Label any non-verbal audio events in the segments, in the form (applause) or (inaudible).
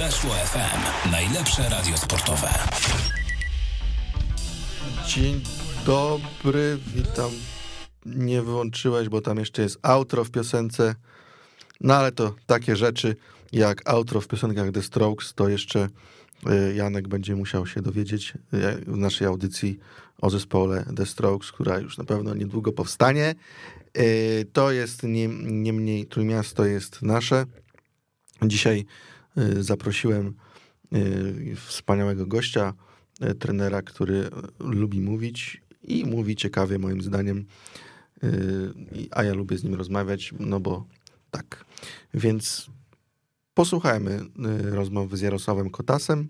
Weszło FM. Najlepsze radio sportowe. Dzień dobry, witam. Nie wyłączyłeś, bo tam jeszcze jest outro w piosence. No ale to takie rzeczy jak outro w piosenkach The Strokes, to jeszcze y, Janek będzie musiał się dowiedzieć y, w naszej audycji o zespole The Strokes, która już na pewno niedługo powstanie. Y, to jest nie, nie mniej Trójmiasto jest nasze. Dzisiaj zaprosiłem wspaniałego gościa, trenera, który lubi mówić i mówi ciekawie moim zdaniem, a ja lubię z nim rozmawiać, no bo tak. Więc posłuchajmy rozmowy z Jarosławem Kotasem,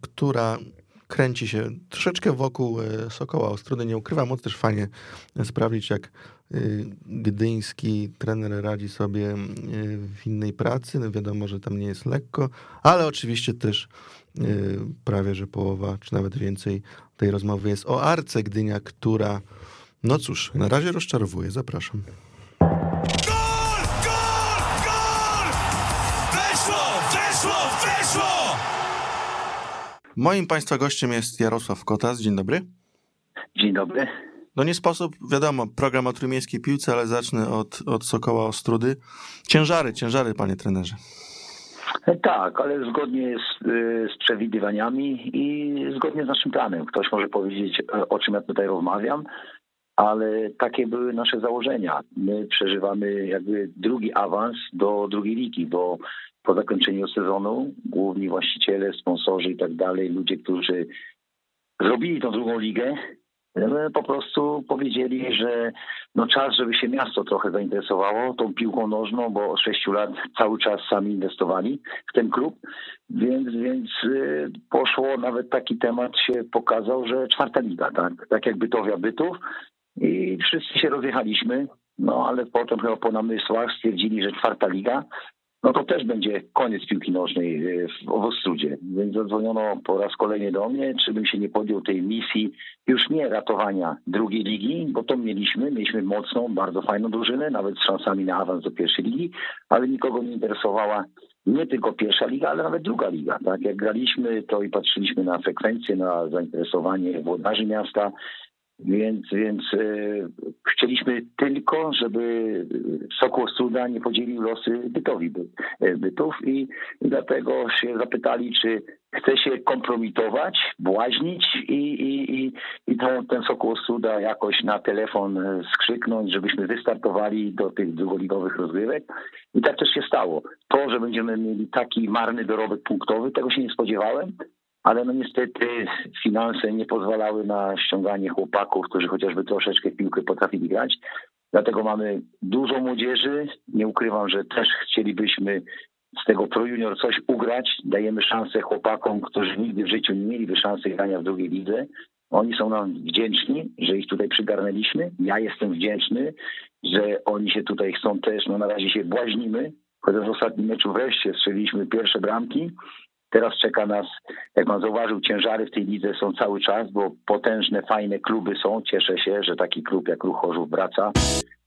która kręci się troszeczkę wokół Sokoła Ostrudy. Nie ukrywam, móc też fajnie sprawdzić, jak gdyński trener radzi sobie w innej pracy. No wiadomo, że tam nie jest lekko, ale oczywiście też prawie, że połowa, czy nawet więcej tej rozmowy jest o Arce Gdynia, która, no cóż, na razie rozczarowuje. Zapraszam. Gol! Gol! Gol! Weszło! Weszło! Weszło! Moim Państwa gościem jest Jarosław Kotas. Dzień dobry. Dzień dobry. No nie sposób, wiadomo, program o trójmiejskiej piłce, ale zacznę od, od Sokoła Ostrudy. Ciężary, ciężary, panie trenerze. Tak, ale zgodnie z, z, przewidywaniami i zgodnie z naszym planem. Ktoś może powiedzieć, o czym ja tutaj rozmawiam, ale takie były nasze założenia. My przeżywamy jakby drugi awans do drugiej ligi, bo po zakończeniu sezonu główni właściciele, sponsorzy i tak dalej, ludzie, którzy zrobili tą drugą ligę, po prostu powiedzieli, że no czas, żeby się miasto trochę zainteresowało tą piłką nożną, bo od sześciu lat cały czas sami inwestowali w ten klub, więc, więc y, poszło, nawet taki temat się pokazał, że czwarta liga, tak, tak jak Bytowia Bytów. I wszyscy się rozjechaliśmy, no ale potem chyba po namysłach stwierdzili, że czwarta liga, no to też będzie koniec piłki nożnej y, w Owostrudzie. Więc zadzwoniono po raz kolejny do mnie, czy bym się nie podjął tej misji już nie ratowania drugiej ligi, bo to mieliśmy. Mieliśmy mocną, bardzo fajną drużynę, nawet z szansami na awans do pierwszej ligi, ale nikogo nie interesowała nie tylko pierwsza liga, ale nawet druga liga. Tak jak graliśmy, to i patrzyliśmy na frekwencję, na zainteresowanie włodarzy miasta, więc, więc e, chcieliśmy tylko, żeby Sokół Ostruda nie podzielił losy bytowi by, e, bytów i, dlatego się zapytali, czy chce się kompromitować, błaźnić i, i, i, i tą, ten Sokół Ostruda jakoś na telefon e, skrzyknąć, żebyśmy wystartowali do tych drugoligowych rozgrywek. I tak też się stało. To, że będziemy mieli taki marny dorobek punktowy, tego się nie spodziewałem ale no niestety finanse nie pozwalały na ściąganie chłopaków, którzy chociażby troszeczkę piłkę potrafili grać. Dlatego mamy dużo młodzieży. Nie ukrywam, że też chcielibyśmy z tego Pro Junior coś ugrać. Dajemy szansę chłopakom, którzy nigdy w życiu nie mieliby szansy grania w drugiej lidze. Oni są nam wdzięczni, że ich tutaj przygarnęliśmy. Ja jestem wdzięczny, że oni się tutaj chcą też, no na razie się błaźnimy, chociaż w ostatnim meczu wreszcie strzeliliśmy pierwsze bramki, Teraz czeka nas, jak pan zauważył, ciężary w tej lidze są cały czas, bo potężne, fajne kluby są. Cieszę się, że taki klub jak Ruch Chorzów wraca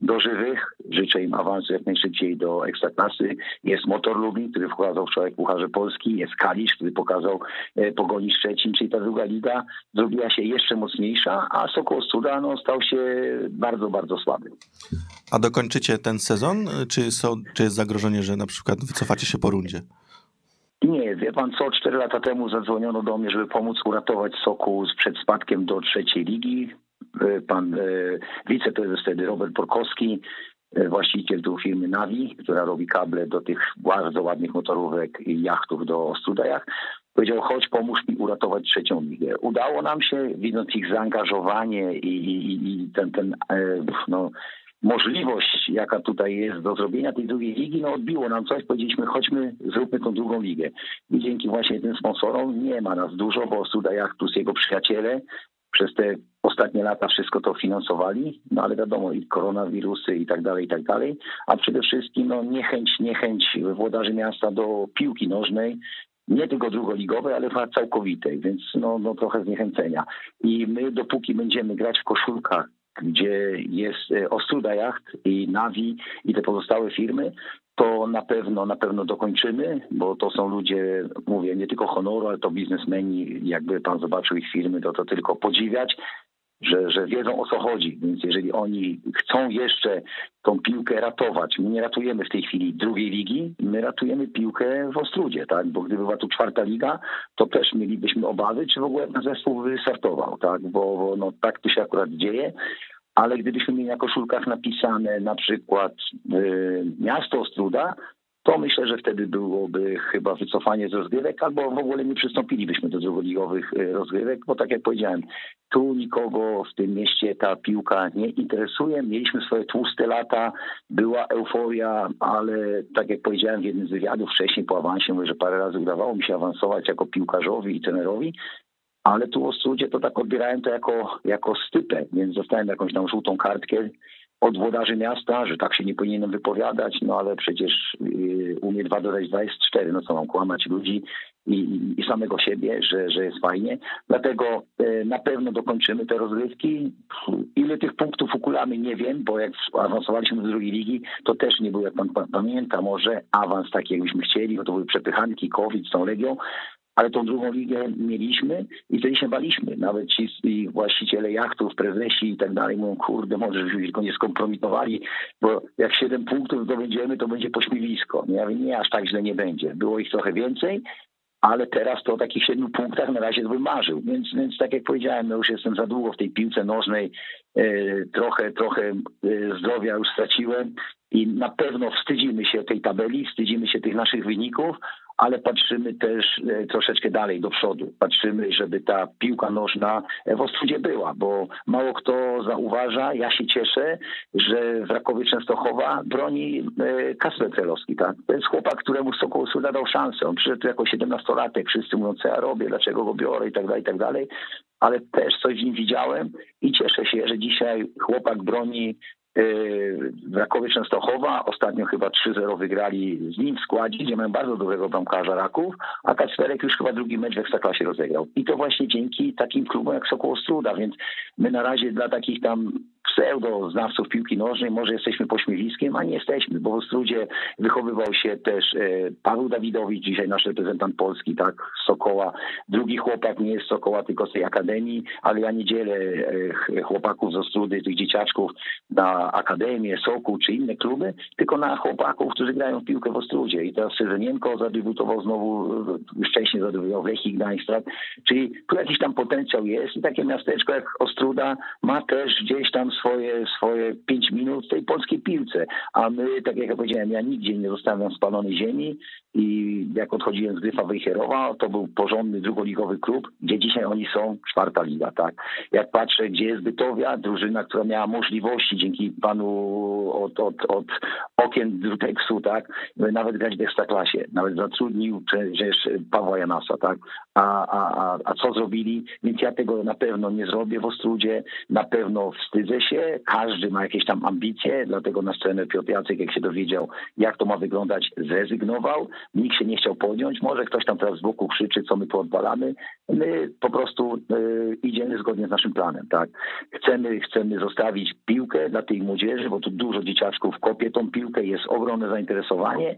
do żywych. Życzę im awansu jak najszybciej do Ekstraklasy. Jest Motor Lublin, który pokazał wczoraj Pucharze Polski. Jest Kalisz, który pokazał e, Pogoni Szczecin, czyli ta druga liga zrobiła się jeszcze mocniejsza, a Sokół Studa no, stał się bardzo, bardzo słaby. A dokończycie ten sezon? Czy, są, czy jest zagrożenie, że na przykład wycofacie się po rundzie? Nie, wie pan co, cztery lata temu zadzwoniono do mnie, żeby pomóc uratować Sokół przed spadkiem do trzeciej ligi. E, pan e, wiceprezes wtedy Robert Porkowski, e, właściciel tu firmy Navi, która robi kable do tych bardzo ładnych motorówek i jachtów do Ostudajach, powiedział, chodź pomóż mi uratować trzecią ligę. Udało nam się, widząc ich zaangażowanie i, i, i ten, ten no, możliwość, jaka tutaj jest do zrobienia tej drugiej ligi, no odbiło nam coś, powiedzieliśmy, chodźmy, zróbmy tą drugą ligę. I dzięki właśnie tym sponsorom nie ma nas dużo, bo Sudajach plus jego przyjaciele przez te ostatnie lata wszystko to finansowali, no ale wiadomo, i koronawirusy i tak dalej, i tak dalej, a przede wszystkim no, niechęć, niechęć włodarzy miasta do piłki nożnej, nie tylko drugoligowej, ale całkowitej, więc no, no trochę zniechęcenia. I my dopóki będziemy grać w koszulkach gdzie jest e, Ostruda Yacht i Navi i te pozostałe firmy, to na pewno, na pewno dokończymy, bo to są ludzie, mówię, nie tylko honoru, ale to biznesmeni, jakby pan zobaczył ich firmy, to to tylko podziwiać, że, że wiedzą o co chodzi, więc jeżeli oni chcą jeszcze tą piłkę ratować, my nie ratujemy w tej chwili drugiej ligi, my ratujemy piłkę w Ostrudzie, tak, bo gdyby była tu czwarta liga, to też mielibyśmy obawy, czy w ogóle ten zespół wystartował, tak, bo, bo no, tak to się akurat dzieje, ale gdybyśmy mieli na koszulkach napisane na przykład y, miasto Ostruda, to myślę, że wtedy byłoby chyba wycofanie z rozgrywek, albo w ogóle nie przystąpilibyśmy do drugoligowych y, rozgrywek, bo tak jak powiedziałem, tu nikogo w tym mieście ta piłka nie interesuje. Mieliśmy swoje tłuste lata, była euforia, ale tak jak powiedziałem w jednym z wywiadów wcześniej po awansie, mówię, że parę razy udawało mi się awansować jako piłkarzowi i trenerowi, ale tu w Ostrudzie to tak odbierałem to jako, jako stypę, więc dostałem jakąś tam żółtą kartkę od włodarzy miasta, że tak się nie powinienem wypowiadać, no ale przecież yy, u mnie 2 dodać 2 jest 4, no co mam kłamać ludzi i, i, samego siebie, że, że jest fajnie. Dlatego yy, na pewno dokończymy te rozgrywki. Ile tych punktów ukulamy, nie wiem, bo jak awansowaliśmy do drugiej ligi, to też nie był, jak pan pamięta, może awans taki, jakbyśmy chcieli, bo to były przepychanki, COVID z tą Legią, ale tą drugą ligę mieliśmy i wtedy się baliśmy. Nawet ci właściciele jachtów, prezesi i tak dalej mówią, kurde, może żebyśmy go nie skompromitowali, bo jak 7 punktów zdobędziemy, to będzie pośmiewisko. Ja mówię, nie, aż tak źle nie będzie. Było ich trochę więcej, ale teraz to o takich siedmiu punktach na razie bym marzył. Więc, więc tak jak powiedziałem, no już jestem za długo w tej piłce nożnej, e, trochę, trochę e, zdrowia już straciłem i na pewno wstydzimy się tej tabeli, wstydzimy się tych naszych wyników, ale patrzymy też e, troszeczkę dalej do przodu. Patrzymy, żeby ta piłka nożna w Ostrudzie była, bo mało kto zauważa. Ja się cieszę, że w Rakowie Częstochowa broni e, Kasper Celowski. Tak? To jest chłopak, któremu Sokół Ostruda dał szansę. On przyszedł jako 17-latek, wszyscy mówią, co ja robię, dlaczego go biorę i tak dalej, i tak dalej ale też coś w nim widziałem i cieszę się, że dzisiaj chłopak broni Rakowie Częstochowa ostatnio chyba 3-0 wygrali z nim w składzie, gdzie mają bardzo dobrego bramkarza Raków, a Kacperek już chyba drugi mecz w Ekstraklasie rozegrał. I to właśnie dzięki takim klubom jak Sokół Ostruda, więc my na razie dla takich tam pseudo-znawców piłki nożnej może jesteśmy pośmiewiskiem, a nie jesteśmy, bo w Ostrudzie wychowywał się też e, Paweł Dawidowicz, dzisiaj nasz reprezentant Polski, tak, Sokoła. Drugi chłopak nie jest Sokoła, tylko z tej Akademii, ale ja nie dzielę e, chłopaków z Ostrudy, tych dzieciaczków na Akademię, Sokół czy inne kluby, tylko na chłopaków, którzy grają w piłkę w Ostrudzie. I teraz Sezenienko zadebiutował znowu, już wcześniej zadebiutował w Lechii Gdańsk, czyli tu jakiś tam potencjał jest i takie miasteczko jak Ostruda ma też gdzieś tam swoje, swoje pięć minut w tej polskiej piłce. A my, tak jak ja powiedziałem, ja nigdzie nie zostawiam spalonej ziemi i jak odchodziłem z Gryfa Wejherowa, to był porządny drugoligowy klub, gdzie dzisiaj oni są, czwarta liga, tak. Jak patrzę, gdzie jest Bytowia, drużyna, która miała możliwości dzięki panu od, od, od okien Druteksu, tak, nawet grać w Ekstraklasie, nawet zatrudnił przecież Pawła Janasa, tak. A, a, a, a co zrobili? Więc ja tego na pewno nie zrobię w Ostrudzie, na pewno wstydzę się, każdy ma jakieś tam ambicje, dlatego na scenę Piotr Jacek, jak się dowiedział, jak to ma wyglądać, zrezygnował, nikt się nie chciał podjąć, może ktoś tam teraz z boku krzyczy, co my tu odbalamy, my po prostu y, idziemy zgodnie z naszym planem, tak. Chcemy, chcemy zostawić piłkę dla tej młodzieży, bo tu dużo dzieciaczków kopie tą piłkę, jest ogromne zainteresowanie,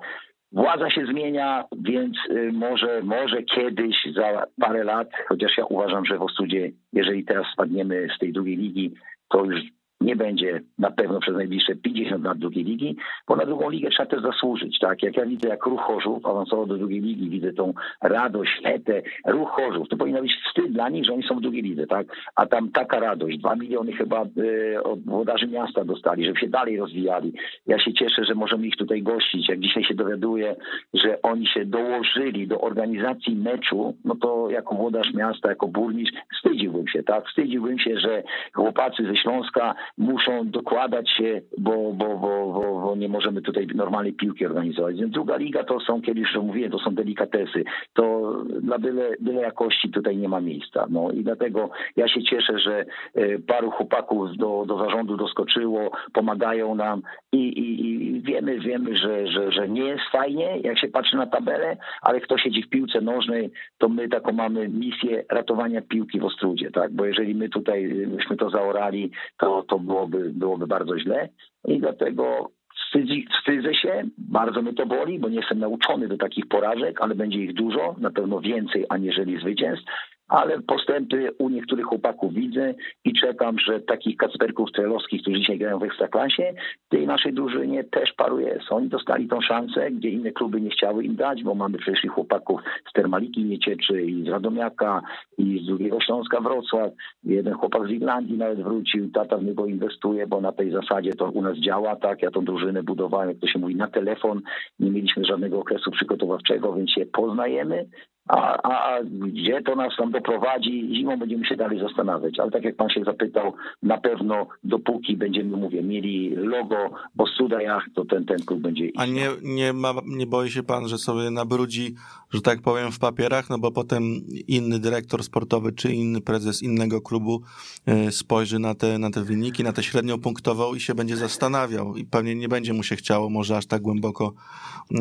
Władza się zmienia, więc y, może, może kiedyś za parę lat, chociaż ja uważam, że w Ostudzie, jeżeli teraz spadniemy z tej drugiej ligi, to już nie będzie na pewno przez najbliższe 50 lat drugiej ligi, bo na drugą ligę trzeba też zasłużyć. Tak? Jak ja widzę, jak ruch Chorzów awansował do drugiej ligi, widzę tą radość, etę, ruch Chorzów, to powinno być wstyd dla nich, że oni są w drugiej lidze, tak? A tam taka radość, dwa miliony chyba y, od włodarzy miasta dostali, żeby się dalej rozwijali. Ja się cieszę, że możemy ich tutaj gościć. Jak dzisiaj się dowiaduję, że oni się dołożyli do organizacji meczu, no to jako włodarz miasta, jako burmistrz, wstydziłbym się, tak? Wstydziłbym się, że chłopacy ze Śląska muszą dokładać się, bo, bo, bo, bo, bo nie możemy tutaj normalnej piłki organizować. Więc druga liga to są, kiedy już mówiłem, to są delikatesy. To dla byle, byle jakości tutaj nie ma miejsca. No i dlatego ja się cieszę, że e, paru chłopaków do, do zarządu doskoczyło, pomagają nam i, i, i wiemy, wiemy, że, że, że nie jest fajnie, jak się patrzy na tabelę, ale kto siedzi w piłce nożnej, to my taką mamy misję ratowania piłki w Ostrudzie, tak? Bo jeżeli my tutaj byśmy to zaorali, to, to byłoby, byłoby bardzo źle. I dlatego Wstydzi, wstydzę się, bardzo mnie to boli, bo nie jestem nauczony do takich porażek, ale będzie ich dużo, na pewno więcej aniżeli zwycięstw ale postępy u niektórych chłopaków widzę i czekam, że takich kacperków strelowskich, którzy dzisiaj grają w Ekstraklasie, tej naszej drużynie też paru jest. Oni dostali tą szansę, gdzie inne kluby nie chciały im dać, bo mamy przecież chłopaków z Termaliki Niecieczy i z Radomiaka i z drugiego Śląska Wrocław. Jeden chłopak z Irlandii nawet wrócił, tata w niego inwestuje, bo na tej zasadzie to u nas działa, tak? Ja tą drużynę budowałem, jak to się mówi, na telefon. Nie mieliśmy żadnego okresu przygotowawczego, więc się poznajemy, a, a, gdzie to nas tam doprowadzi, zimą będziemy się dalej zastanawiać. Ale tak jak pan się zapytał, na pewno dopóki będziemy, mówię, mieli logo o studajach, to ten, ten klub będzie A nie, nie, ma, nie boi się pan, że sobie nabrudzi, że tak powiem, w papierach, no bo potem inny dyrektor sportowy czy inny prezes innego klubu e, spojrzy na te, na te wyniki, na tę średnią punktową i się będzie zastanawiał. I pewnie nie będzie mu się chciało może aż tak głęboko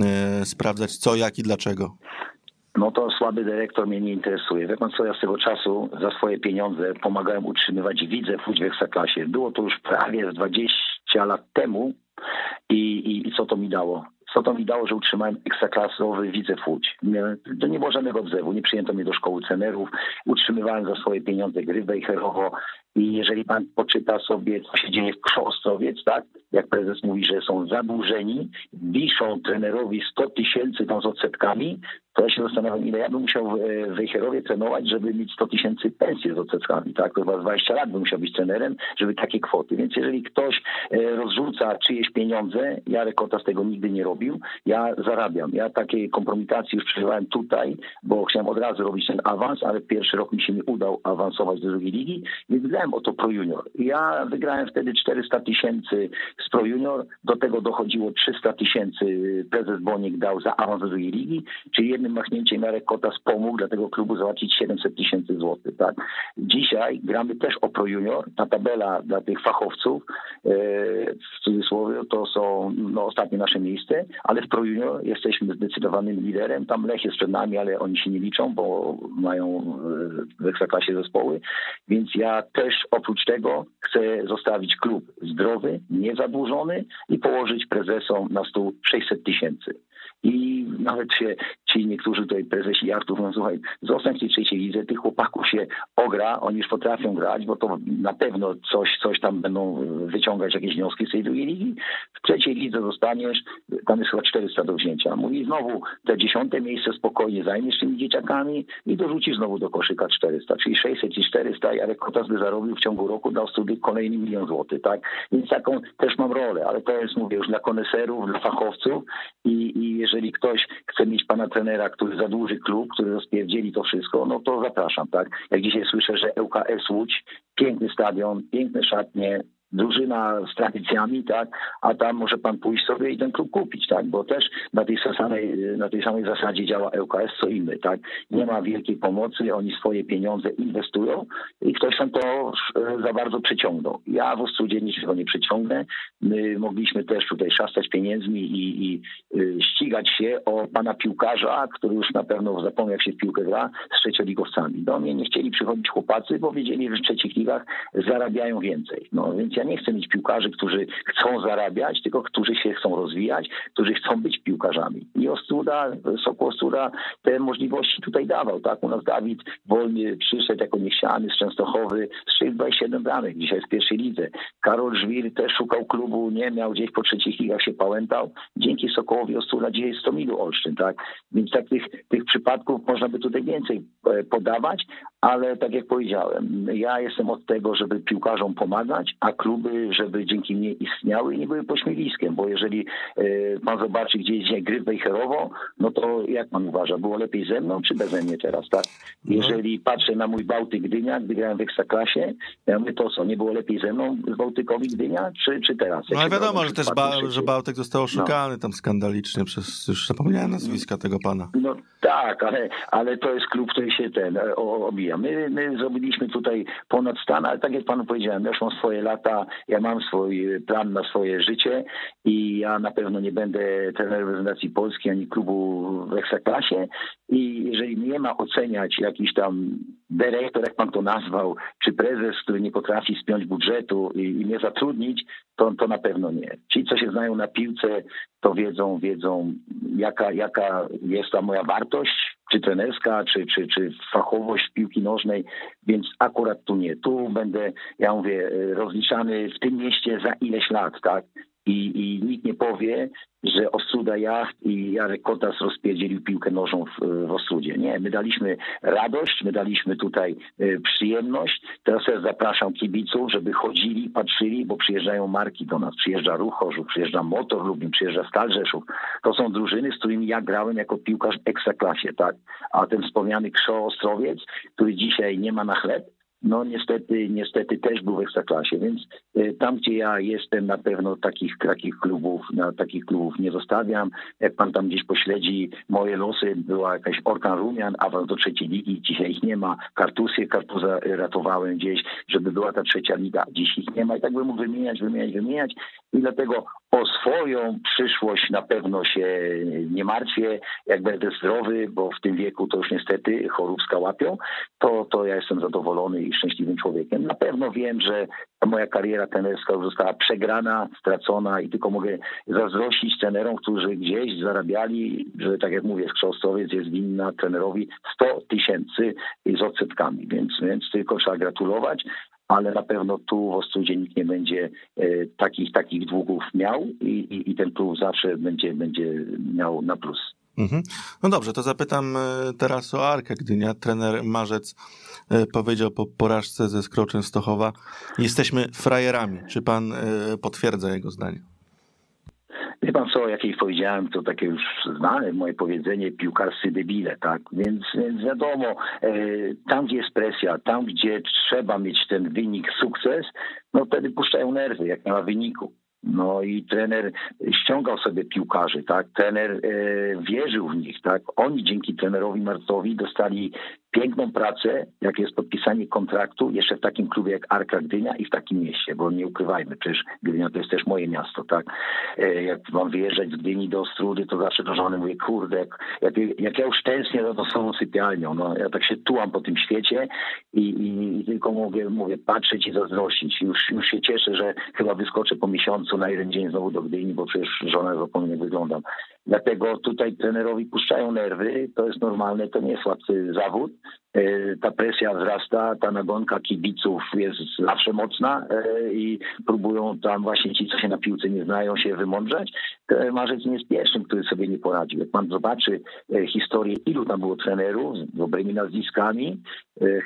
e, sprawdzać co, jak i dlaczego no to słaby dyrektor mnie nie interesuje. Wie pan co, ja z tego czasu za swoje pieniądze pomagałem utrzymywać widzę w w Ekstraklasie. Było to już prawie 20 lat temu i, i, i co to mi dało? Co to mi dało, że utrzymałem ekstraklasowy widzę Łódź. To nie było żadnego odzewu, nie przyjęto mnie do szkoły cenerów, utrzymywałem za swoje pieniądze gry Wejherowo i jeżeli pan poczyta sobie, co się dzieje w Krzostowiec, tak, jak prezes mówi, że są zadłużeni, wiszą trenerowi 100 tysięcy tam z odsetkami, to ja się zastanawiam, ile ja bym musiał w Wejherowie trenować, żeby mieć 100 tysięcy pensji z odsetkami, tak? To chyba 20 lat bym musiał być trenerem, żeby takie kwoty. Więc jeżeli ktoś e, rozrzuca czyjeś pieniądze, ja Rekota z tego nigdy nie robił, ja zarabiam. Ja takiej kompromitacji już przeżywałem tutaj, bo chciałem od razu robić ten awans, ale pierwszy rok mi się nie udał awansować do drugiej ligi, więc grałem o to Pro Junior. Ja wygrałem wtedy 400 tysięcy z Pro Junior, do tego dochodziło 300 tysięcy prezes Boniek dał za awans do drugiej ligi, czyli jednym machnięciem Marek Kotas pomógł dla tego klubu załatwić 700 tysięcy złotych. Tak? Dzisiaj gramy też o Pro Junior. Ta tabela dla tych fachowców, e, w cudzysłowie, to są no, ostatnie nasze miejsce, ale w Pro Junior jesteśmy zdecydowanym liderem. Tam Lech jest przed nami, ale oni się nie liczą, bo mają e, w ekstraklasie zespoły. Więc ja też oprócz tego chcę zostawić klub zdrowy, niezadłużony i położyć prezesom na stół 600 tysięcy. I nawet się ci niektórzy tutaj prezesi jachtów mówią, słuchaj, zostań w tej trzeciej lidze, tych chłopaków się ogra, oni już potrafią grać, bo to na pewno coś, coś tam będą wyciągać jakieś wnioski z tej drugiej ligi. W trzeciej lidze zostaniesz, tam jest chyba 400 do wzięcia. Mówi znowu te dziesiąte miejsce spokojnie zajmiesz tymi dzieciakami i dorzucisz znowu do koszyka 400, czyli 600 i 400. Jarek Kotas by zarobił w ciągu roku, dał study kolejny milion złotych, tak? Więc taką też mam rolę, ale to jest, mówię, już dla koneserów, dla fachowców i, i jeżeli ktoś chce mieć pana trenera, który zadłuży klub, który rozpierdzieli to wszystko, no to zapraszam, tak? Jak dzisiaj słyszę, że ŁKS Łódź, piękny stadion, piękne szatnie, drużyna z tradycjami, tak, a tam może pan pójść sobie i ten klub kupić, tak, bo też na tej samej, na tej samej zasadzie działa ŁKS, co i my, tak. Nie ma wielkiej pomocy, oni swoje pieniądze inwestują i ktoś tam to e, za bardzo przyciągnął. Ja w Ostrudzie niczego nie przyciągnę. My mogliśmy też tutaj szastać pieniędzmi i, i e, ścigać się o pana piłkarza, który już na pewno zapomniał, się w piłkę gra, z trzecioligowcami. Do mnie nie chcieli przychodzić chłopacy, bo wiedzieli, że w trzecich ligach zarabiają więcej. No więc ja ja nie chcę mieć piłkarzy, którzy chcą zarabiać, tylko którzy się chcą rozwijać, którzy chcą być piłkarzami. I Ostruda, Sokół Ostruda te możliwości tutaj dawał. Tak? U nas Dawid Wolny przyszedł jako niechciany z Częstochowy, strzelił 27 bramek dzisiaj w pierwszej lidze. Karol Żwir też szukał klubu, nie miał gdzieś po trzecich ligach się pałętał. Dzięki Sokołowi Ostruda dzisiaj jest 100 milu Olsztyn. Tak? Więc tak tych, tych przypadków można by tutaj więcej e, podawać, ale tak jak powiedziałem, ja jestem od tego, żeby piłkarzom pomagać, a klub kluby, żeby dzięki mnie istniały i nie były pośmiewiskiem, bo jeżeli e, pan zobaczy, gdzie jest dzisiaj gry Wejherowo, no to jak pan uważa, było lepiej ze mną czy beze mnie teraz, tak? No. Jeżeli patrzę na mój Bałtyk Gdynia, gdy grałem w Ekstraklasie, ja mówię, to co, nie było lepiej ze mną z Bałtykowi Gdynia, czy, czy teraz? no ale wiadomo, że też ba że Bałtyk został oszukany no. tam skandalicznie przez, już zapomniałem nazwiska tego pana. No tak, ale, ale to jest klub, który się ten e, obija. My, my zrobiliśmy tutaj ponad stan, ale tak jak panu powiedziałem, ja już mam swoje lata, ja, mam swój plan na swoje życie i ja na pewno nie będę trenerem reprezentacji Polski ani klubu w Ekstraklasie. I jeżeli mnie ma oceniać jakiś tam dyrektor, jak pan to nazwał, czy prezes, który nie potrafi spiąć budżetu i, i mnie zatrudnić, to, to na pewno nie. Ci, co się znają na piłce, to wiedzą, wiedzą jaka, jaka jest ta moja wartość, czy trenerska, czy, czy, czy fachowość piłki nożnej, więc akurat tu nie. Tu będę, ja mówię, rozliczany w tym mieście za ileś lat, tak? I, I nikt nie powie, że Ostruda Jacht i Jarek Kotas rozpierdzielił piłkę nożą w, w Ostrudzie. Nie, my daliśmy radość, my daliśmy tutaj y, przyjemność. Teraz ja zapraszam kibiców, żeby chodzili, patrzyli, bo przyjeżdżają marki do nas. Przyjeżdża Ruch przyjeżdża Motor Lubin, przyjeżdża Stal Rzeszów. To są drużyny, z którymi ja grałem jako piłkarz w Ekstraklasie, tak? A ten wspomniany Krzo Ostrowiec, który dzisiaj nie ma na chleb, no niestety, niestety też był w Ekstraklasie, więc y, tam, gdzie ja jestem, na pewno takich, takich klubów, na takich klubów nie zostawiam. Jak pan tam gdzieś pośledzi moje losy, była jakaś Orkan Rumian, awans do trzeciej ligi, dzisiaj ich nie ma. Kartusy, Kartuza ratowałem gdzieś, żeby była ta trzecia liga, dziś ich nie ma i tak bym mógł wymieniać, wymieniać, wymieniać i dlatego o swoją przyszłość na pewno się nie martwię. Jak będę zdrowy, bo w tym wieku to już niestety choróbska łapią, to, to ja jestem zadowolony i szczęśliwym człowiekiem. Na pewno wiem, że moja kariera trenerska już została przegrana, stracona i tylko mogę zazdrościć trenerom, którzy gdzieś zarabiali, że tak jak mówię, Skrzostowiec jest winna trenerowi 100 tysięcy z odsetkami, więc, więc tylko trzeba gratulować ale na pewno tu w Ostrudzie nikt nie będzie e, takich, takich długów miał i, i, i ten klub zawsze będzie, będzie miał na plus. Mhm. No dobrze, to zapytam e, teraz o Arkę Gdynia. Trener Marzec e, powiedział po porażce ze Skroczem Stochowa, jesteśmy frajerami. Czy pan potwierdza jego zdanie? Wie pan co, jak ich powiedziałem, to takie już znane moje powiedzenie, piłkarscy debile, tak? Więc, więc wiadomo, e, tam gdzie jest presja, tam gdzie trzeba mieć ten wynik, sukces, no wtedy puszczają nerwy, jak nie ma wyniku. No i trener ściągał sobie piłkarzy, tak? Trener e, wierzył w nich, tak? Oni dzięki trenerowi Marcowi dostali piękną pracę, jak jest podpisanie kontraktu jeszcze w takim klubie jak Arka Gdynia i w takim mieście, bo nie ukrywajmy, przecież Gdynia to jest też moje miasto, tak? E, jak mam wyjeżdżać z Gdyni do Ostrudy, to zawsze do żony mówię, kurde, jak, jak, jak ja już tęsknię za tą samą sypialnią, no ja tak się tułam po tym świecie i, i, i tylko mówię, mówię, patrzeć i zazdrościć. Już, już się cieszę, że chyba wyskoczę po miesiącu na jeden dzień znowu do Gdyni, bo przecież żona jak wyglądam. Dlatego tutaj trenerowi puszczają nerwy, to jest normalne, to nie jest łatwy zawód. E, ta presja wzrasta, ta nagonka kibiców jest zawsze mocna e, i próbują tam właśnie ci, co się na piłce nie znają, się wymądrzeć. Marzec nie jest pierwszym, który sobie nie poradził. Jak pan zobaczy e, historię, ilu tam było trenerów z dobrymi nazwiskami,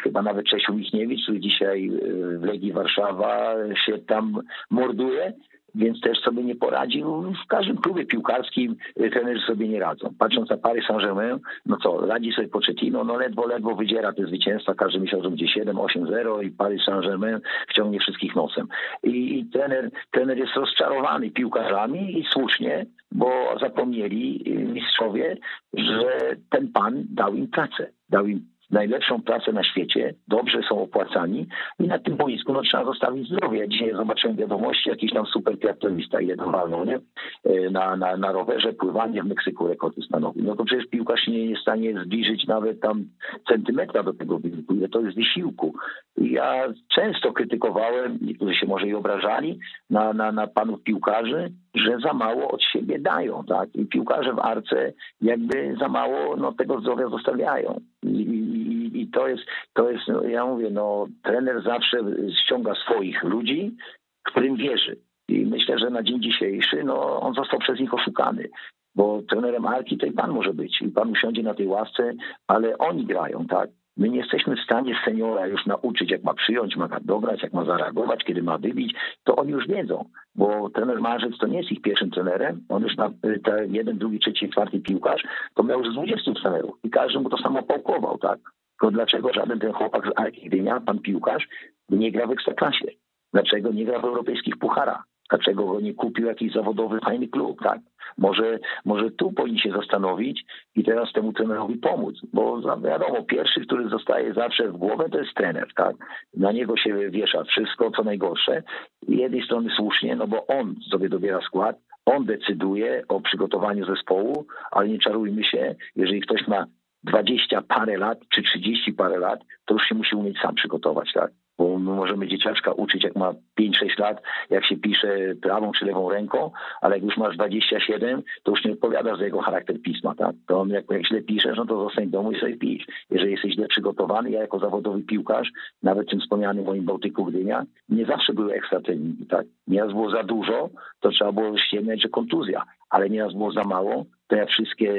chyba nawet Czesiu Michniewicz, który dzisiaj w Legii Warszawa się tam morduje, więc też sobie nie poradził. W każdym klubie piłkarskim y, trenerzy sobie nie radzą. Patrząc na Paris Saint-Germain, no co, radzi sobie Pochettino, no ledwo, ledwo wydziera te zwycięstwa, każdy myślał, że będzie 7-8-0 i Paris Saint-Germain wciągnie wszystkich nosem. I, I, trener, trener jest rozczarowany piłkarzami i słusznie, bo zapomnieli y, mistrzowie, że ten pan dał im pracę, dał im najlepszą pracę na świecie, dobrze są opłacani i na tym boisku no, trzeba zostawić zdrowie. Ja dzisiaj zobaczyłem wiadomości, jakiś tam super triatlonista ile to walną, nie? E, na, na, na rowerze pływanie w Meksyku rekordy stanowi. No to przecież piłkarz nie jest w stanie zbliżyć nawet tam centymetra do tego wyniku, ile to jest wysiłku. Ja często krytykowałem, niektórzy się może i obrażali, na, na, na panów piłkarzy, że za mało od siebie dają, tak? I piłkarze w arce jakby za mało no, tego zdrowia zostawiają. I, i, to jest, to jest, no, ja mówię, no, trener zawsze ściąga swoich ludzi, którym wierzy. I myślę, że na dzień dzisiejszy, no, on został przez nich oszukany. Bo trenerem Arki to i pan może być. I pan usiądzie na tej ławce, ale oni grają, tak? My nie jesteśmy w stanie seniora już nauczyć, jak ma przyjąć, ma dobrać, jak ma zareagować, kiedy ma wybić. To oni już wiedzą, bo trener Marzec to nie jest ich pierwszym trenerem. On już na te jeden, drugi, trzeci, czwarty piłkarz, to miał już 20 trenerów i każdy mu to samo pałkował, tak? Tylko dlaczego żaden ten chłopak z Arki Gdynia, pan piłkarz, nie gra w ekstraklasie? Dlaczego nie gra w europejskich pucharach? Dlaczego go nie kupił jakiś zawodowy, fajny klub, tak? Może, może tu powinni się zastanowić i teraz temu trenerowi pomóc, bo wiadomo, pierwszy, który zostaje zawsze w głowę, to jest trener, tak? Na niego się wiesza wszystko, co najgorsze. Z jednej strony słusznie, no bo on sobie dobiera skład, on decyduje o przygotowaniu zespołu, ale nie czarujmy się, jeżeli ktoś ma 20 parę lat czy 30 parę lat, to już się musi umieć sam przygotować, tak? Bo my możemy dzieciaczka uczyć, jak ma 5-6 lat, jak się pisze prawą czy lewą ręką, ale jak już masz 27, to już nie odpowiadasz za jego charakter pisma, tak? To on jak, jak źle piszesz, no to zostań w domu i sobie pisz. Jeżeli jesteś źle przygotowany, ja jako zawodowy piłkarz, nawet tym wspomnianym moim Bałtyku Gdynia, nie zawsze były ekstra treningi, tak? Nieraz było za dużo, to trzeba było ściemniać, że kontuzja, ale nieraz było za mało, ja wszystkie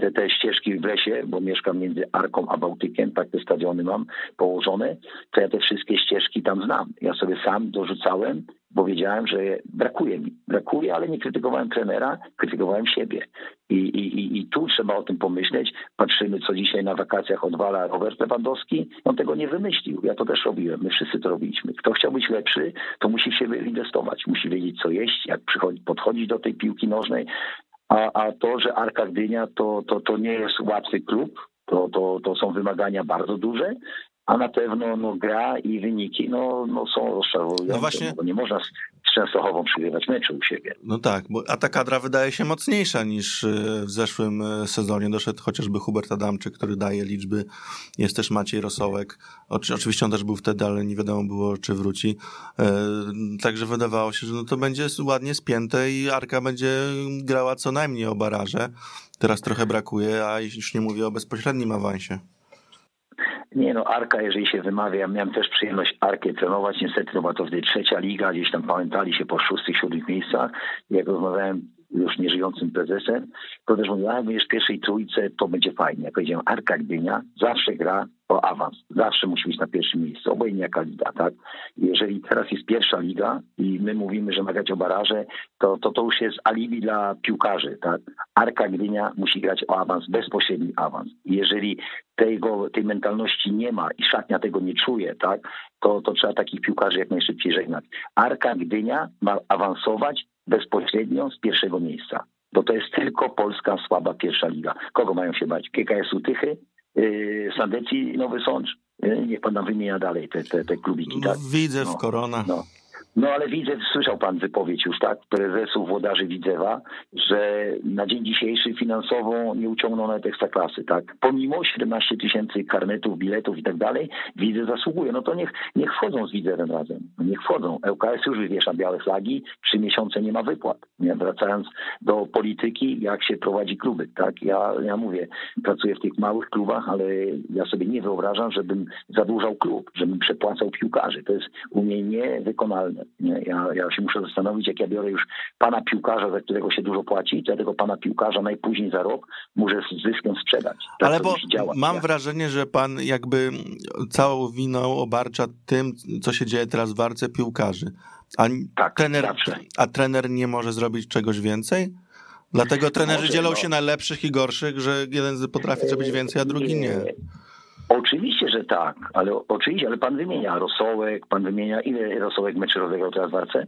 te, te, ścieżki w lesie, bo mieszkam między Arką a Bałtykiem, tak te stadiony mam położone, to ja te wszystkie ścieżki tam znam. Ja sobie sam dorzucałem, bo wiedziałem, że brakuje mi. Brakuje, ale nie krytykowałem trenera, krytykowałem siebie. I, i, I tu trzeba o tym pomyśleć. Patrzymy, co dzisiaj na wakacjach odwala Robert Lewandowski. On tego nie wymyślił. Ja to też robiłem. My wszyscy to robiliśmy. Kto chciał być lepszy, to musi w siebie inwestować. Musi wiedzieć, co jeść, jak podchodzić do tej piłki nożnej. A, a to, że Arka Gdynia to, to, to nie jest łatwy klub, to, to, to są wymagania bardzo duże, a na pewno no, gra i wyniki no, no są rozczarowujące. No właśnie... Bo nie można z Częstochową przegrywać mecze u siebie. No tak, bo, a ta kadra wydaje się mocniejsza niż e, w zeszłym e, sezonie. Doszedł chociażby Hubert Adamczyk, który daje liczby. Jest też Maciej Rosołek. Oczywiście on też był wtedy, ale nie wiadomo było, czy wróci. E, także wydawało się, że no to będzie ładnie spięte i Arka będzie grała co najmniej o baraże. Teraz trochę brakuje, a już nie mówię o bezpośrednim awansie. Nie no, Arka, jeżeli się wymawia, ja miałem też przyjemność Arkę trenować, niestety to była to wtedy trzecia liga, gdzieś tam pamiętali się po szóstych, siódmych miejscach. Jak rozmawiałem już nieżyjącym prezesem, to też mówił, jak będziesz w pierwszej trójce, to będzie fajnie. Jak powiedziałem, Arka Gdynia zawsze gra o awans. Zawsze musi być na pierwszym miejscu, obojętnie jaka liga, tak? Jeżeli teraz jest pierwsza liga i my mówimy, że ma grać o baraże, to, to to już jest alibi dla piłkarzy, tak? Arka Gdynia musi grać o awans, bezpośredni awans. Jeżeli tego, tej mentalności nie ma i szatnia tego nie czuje, tak? To, to trzeba takich piłkarzy jak najszybciej żegnać. Arka Gdynia ma awansować bezpośrednio z pierwszego miejsca. Bo to jest tylko polska słaba pierwsza liga. Kogo mają się bać? KKS-u Tychy, yy, Sandecji, Nowy Sącz? Yy, niech pan nam wymienia dalej te, te, te klubiki. Tak? Widzę w no, Korona. No. No ale widzę, słyszał pan wypowiedź już, tak, prezesów włodarzy Widzewa, że na dzień dzisiejszy finansowo nie uciągną nawet ekstraklasy, tak. Pomimo 17 tysięcy karnetów, biletów i tak dalej, Widzew zasługuje. No to niech, niech wchodzą z Widzewem razem. Niech wchodzą. ŁKS już wywiesza białe flagi, trzy miesiące nie ma wypłat. Nie? Wracając do polityki, jak się prowadzi kluby, tak. Ja, ja mówię, pracuję w tych małych klubach, ale ja sobie nie wyobrażam, żebym zadłużał klub, żebym przepłacał piłkarzy. To jest u mnie niewykonalne. Ja, ja się muszę zastanowić, jak ja biorę już pana piłkarza, za którego się dużo płaci, to ja tego pana piłkarza najpóźniej za rok muszę z zyskiem sprzedać. Tak Ale bo działa, mam ja. wrażenie, że pan jakby całą winą obarcza tym, co się dzieje teraz w warce piłkarzy. A, tak, trener, a trener nie może zrobić czegoś więcej? Dlatego trenerzy dzielą no. się na lepszych i gorszych, że jeden potrafi zrobić więcej, a drugi nie. Oczywiście, że tak, ale oczywiście, ale pan wymienia Rosołek, pan wymienia ile Rosołek meczy rozegrał teraz w Arce?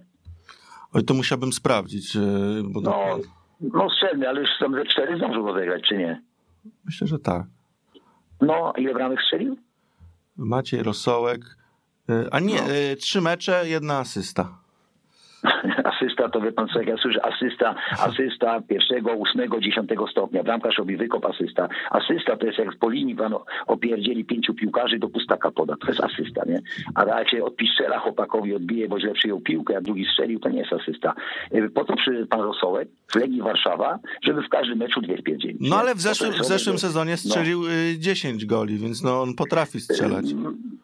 Oj, to musiałbym sprawdzić. Bo no, no strzelny, ale już tam ze cztery zdążył rozegrać, czy nie? Myślę, że tak. No, ile bramek strzelił? Maciej Rosołek. E, a nie, no. E, trzy mecze, jedna asysta. Asysta, to wie pan co, jak ja słyszę asysta, asysta pierwszego, ósmego, dziesiątego stopnia, bramkarz robi wykop asysta. Asysta to jest jak po linii pan opierdzieli pięciu piłkarzy do pustaka poda, to jest asysta, nie? A jak się od piszczela chłopakowi odbije, bo źle przyjął piłkę, a drugi strzelił, to nie jest asysta. Y, po to przyszedł pan Rosołek w Legii Warszawa, żeby w każdym meczu dwie wpierdzieli. No ale w zeszłym, w zeszłym sezonie strzelił no. 10 goli, więc no on potrafi strzelać. Y,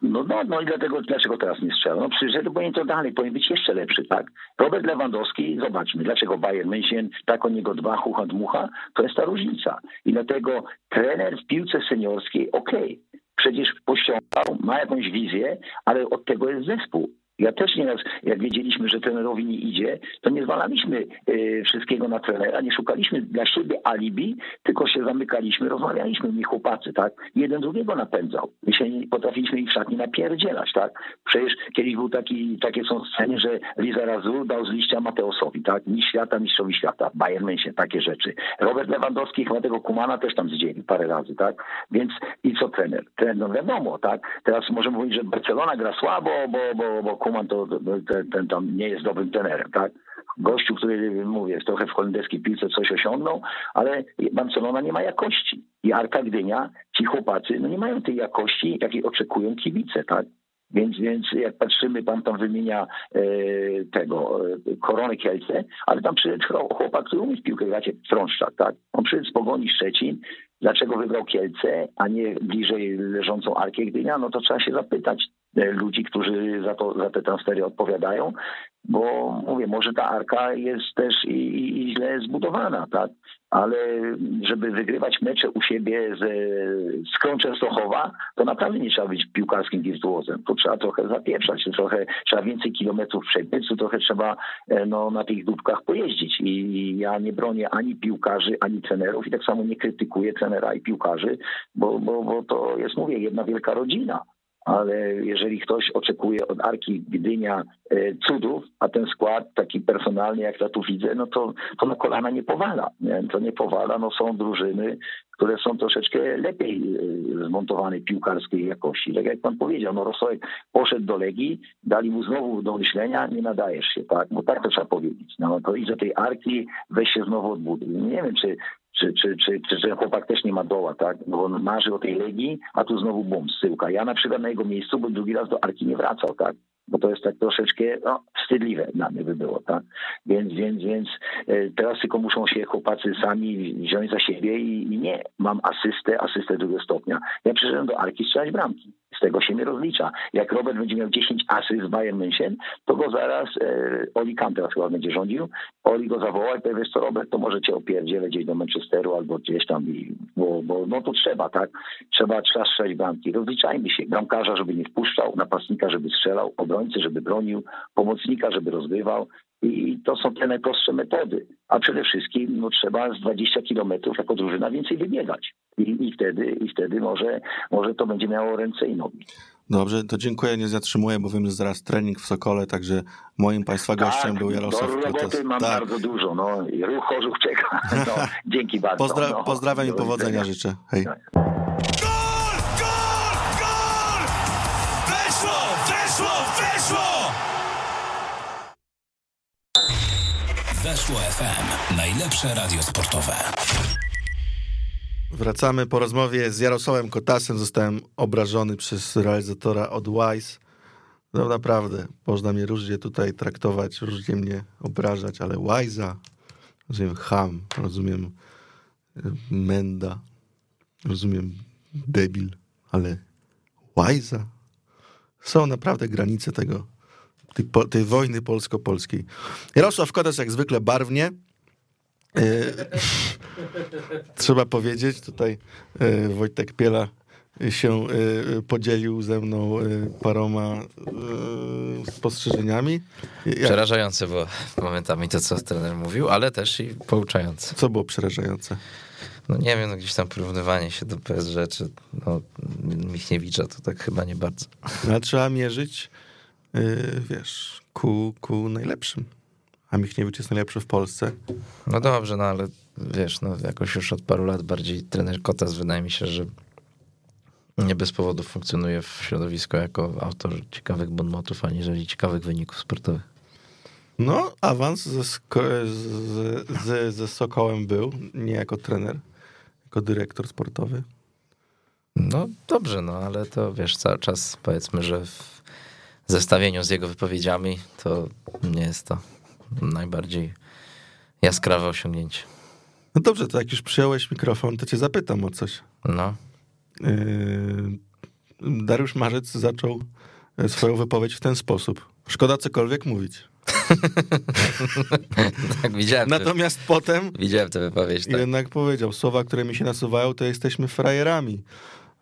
no, no, no i dlatego, dlaczego teraz nie strzela? No przyszedł, powinien to dalej, powinien być jeszcze lepszy, tak? Robert Lewandowski, zobaczmy, dlaczego Bayern München tak o niego dba, chucha dmucha, to jest ta różnica. I dlatego trener w piłce seniorskiej, okej, okay, przecież pościągał, ma jakąś wizję, ale od tego jest zespół. Ja też nieraz, jak wiedzieliśmy, że trenerowi nie idzie, to nie zwalaliśmy y, wszystkiego na trenera, nie szukaliśmy dla siebie alibi, tylko się zamykaliśmy, rozmawialiśmy, mi chłopacy, tak? Jeden drugiego napędzał. My się nie potrafiliśmy ich w szatni napierdzielać, tak? Przecież kiedyś był taki, takie są sceny, że Liza Razu dał z liścia Mateosowi, tak? Mistrz świata, mistrzowi świata, Bayern München, takie rzeczy. Robert Lewandowski chyba tego Kumana też tam zdzielił parę razy, tak? Więc i co trener? Trener, no wiadomo, tak? Teraz możemy mówić, że Barcelona gra słabo, bo, bo, bo To, ten, ten tam nie jest dobrym trenerem, tak? Gościu, który, mówię, trochę w holenderskiej piłce coś osiągnął, ale Barcelona nie ma jakości. I Arka Gdynia, ci chłopacy, no nie mają tej jakości, jakiej oczekują kibice, tak? Więc, więc jak patrzymy, pan tam wymienia e, tego e, Korony Kielce, ale tam przyszedł chłopak, który umie w piłkę grać, Frąszczak, tak? On przyszedł z Pogoni Szczecin, dlaczego wybrał Kielce, a nie bliżej leżącą Arkę Gdynia, no to trzeba się zapytać ludzi, którzy za, to, za te transfery odpowiadają, bo mówię, może ta Arka jest też i, i, i źle zbudowana, tak? ale żeby wygrywać mecze u siebie z, z Krą Częstochowa, to naprawdę nie trzeba być piłkarskim wirtuozem. To trzeba trochę zapieprzać, trochę trzeba więcej kilometrów przebiec, trochę trzeba e, no, na tych dupkach pojeździć. I ja nie bronię ani piłkarzy, ani trenerów i tak samo nie krytykuję trenera i piłkarzy, bo, bo, bo to jest, mówię, jedna wielka rodzina ale jeżeli ktoś oczekuje od Arki Gdynia e, cudów, a ten skład taki personalnie, jak ja tu widzę, no to, to na kolana nie powala. Nie? To nie powala, no są drużyny, które są troszeczkę lepiej e, zmontowane piłkarskiej jakości. Tak jak pan powiedział, no Rosołek poszedł do Legii, dali mu znowu do myślenia, nie nadajesz się, tak? Bo tak to trzeba powiedzieć. No to idź do tej Arki, weź się znowu odbuduj. Nie wiem, czy czy, czy, czy, czy, chłopak też nie ma doła, tak? No bo on marzy o tej Legii, a tu znowu bum, syłka. Ja na przykład na jego miejscu, bo drugi raz do Arki nie wracał, tak? Bo to jest tak troszeczkę no, wstydliwe dla mnie by było, tak? Więc, więc, więc e, teraz tylko muszą się chłopacy sami wziąć za siebie i, i nie, mam asystę, asystę drugiego stopnia. Ja przyszedłem do Arki strzelać bramki. Z tego się nie rozlicza. Jak Robert będzie miał 10 asyst z Bayern München, to go zaraz e, Oli Kanter chyba będzie rządził. Oli go zawoła i powie, co Robert, to może cię opierdzielę gdzieś do Manchesteru albo gdzieś tam, bo, bo no to trzeba, tak? Trzeba, trzeba strzelać bramki. Rozliczajmy się. Bramkarza, żeby nie wpuszczał, napastnika, żeby strzelał, obrońcy, żeby bronił, pomocnika, żeby rozgrywał. I to są te najprostsze metody. A przede wszystkim no, trzeba z 20 kilometrów jako drużyna więcej wybiegać. I, I, wtedy, i wtedy może, może to będzie miało ręce i nogi. Dobrze, to dziękuję, nie zatrzymuję, bo wiem, że zaraz trening w Sokole, także moim Państwa tak, gościem był Jarosław do roboty mam tak. bardzo dużo, no i ruch chorzów czeka. (laughs) No, dzięki bardzo. Pozdra no, pozdrawiam i powodzenia życzę. Hej. Weszło FM. Najlepsze radio sportowe. Wracamy po rozmowie z Jarosławem Kotasem. Zostałem obrażony przez realizatora od Wise. No naprawdę, można mnie różnie tutaj traktować, różnie mnie obrażać, ale Wise'a, rozumiem ham, rozumiem e, menda, rozumiem debil, ale Wise'a? Są naprawdę granice tego, tej, tej wojny polsko-polskiej. Jarosław Kotas jak zwykle barwnie. E, (laughs) trzeba powiedzieć, tutaj e, Wojtek Piela się e, podzielił ze mną paroma spostrzeżeniami. Przerażające było momentami to, co trener mówił, ale też i pouczające. Co było przerażające? No nie wiem, no gdzieś tam porównywanie się do PSG czy no, Michniewicza to tak chyba nie bardzo. Ale trzeba mierzyć Y, wiesz, ku, ku najlepszym. A Michniewicz jest najlepszy w Polsce. No dobrze, no ale wiesz, no jakoś już od paru lat bardziej trener Kotas wydaje mi się, że nie bez powodu funkcjonuje w środowisku jako autor ciekawych bonmotów, aniżeli ciekawych wyników sportowych. No, awans ze, z, z, ze Sokołem był, nie jako trener, jako dyrektor sportowy. No dobrze, no ale to wiesz, cały czas powiedzmy, że w zestawieniu z jego wypowiedziami, to nie jest to najbardziej jaskrawe osiągnięcie. No dobrze, to jak już przyjąłeś mikrofon, to cię zapytam o coś. No. Yy, Dariusz Marzec zaczął swoją wypowiedź w ten sposób. Szkoda cokolwiek mówić. (laughs) tak, widziałem. Natomiast te, potem. Widziałem tę wypowiedź. Tak. Jednak powiedział: Słowa, które mi się nasuwają, to jesteśmy frajerami.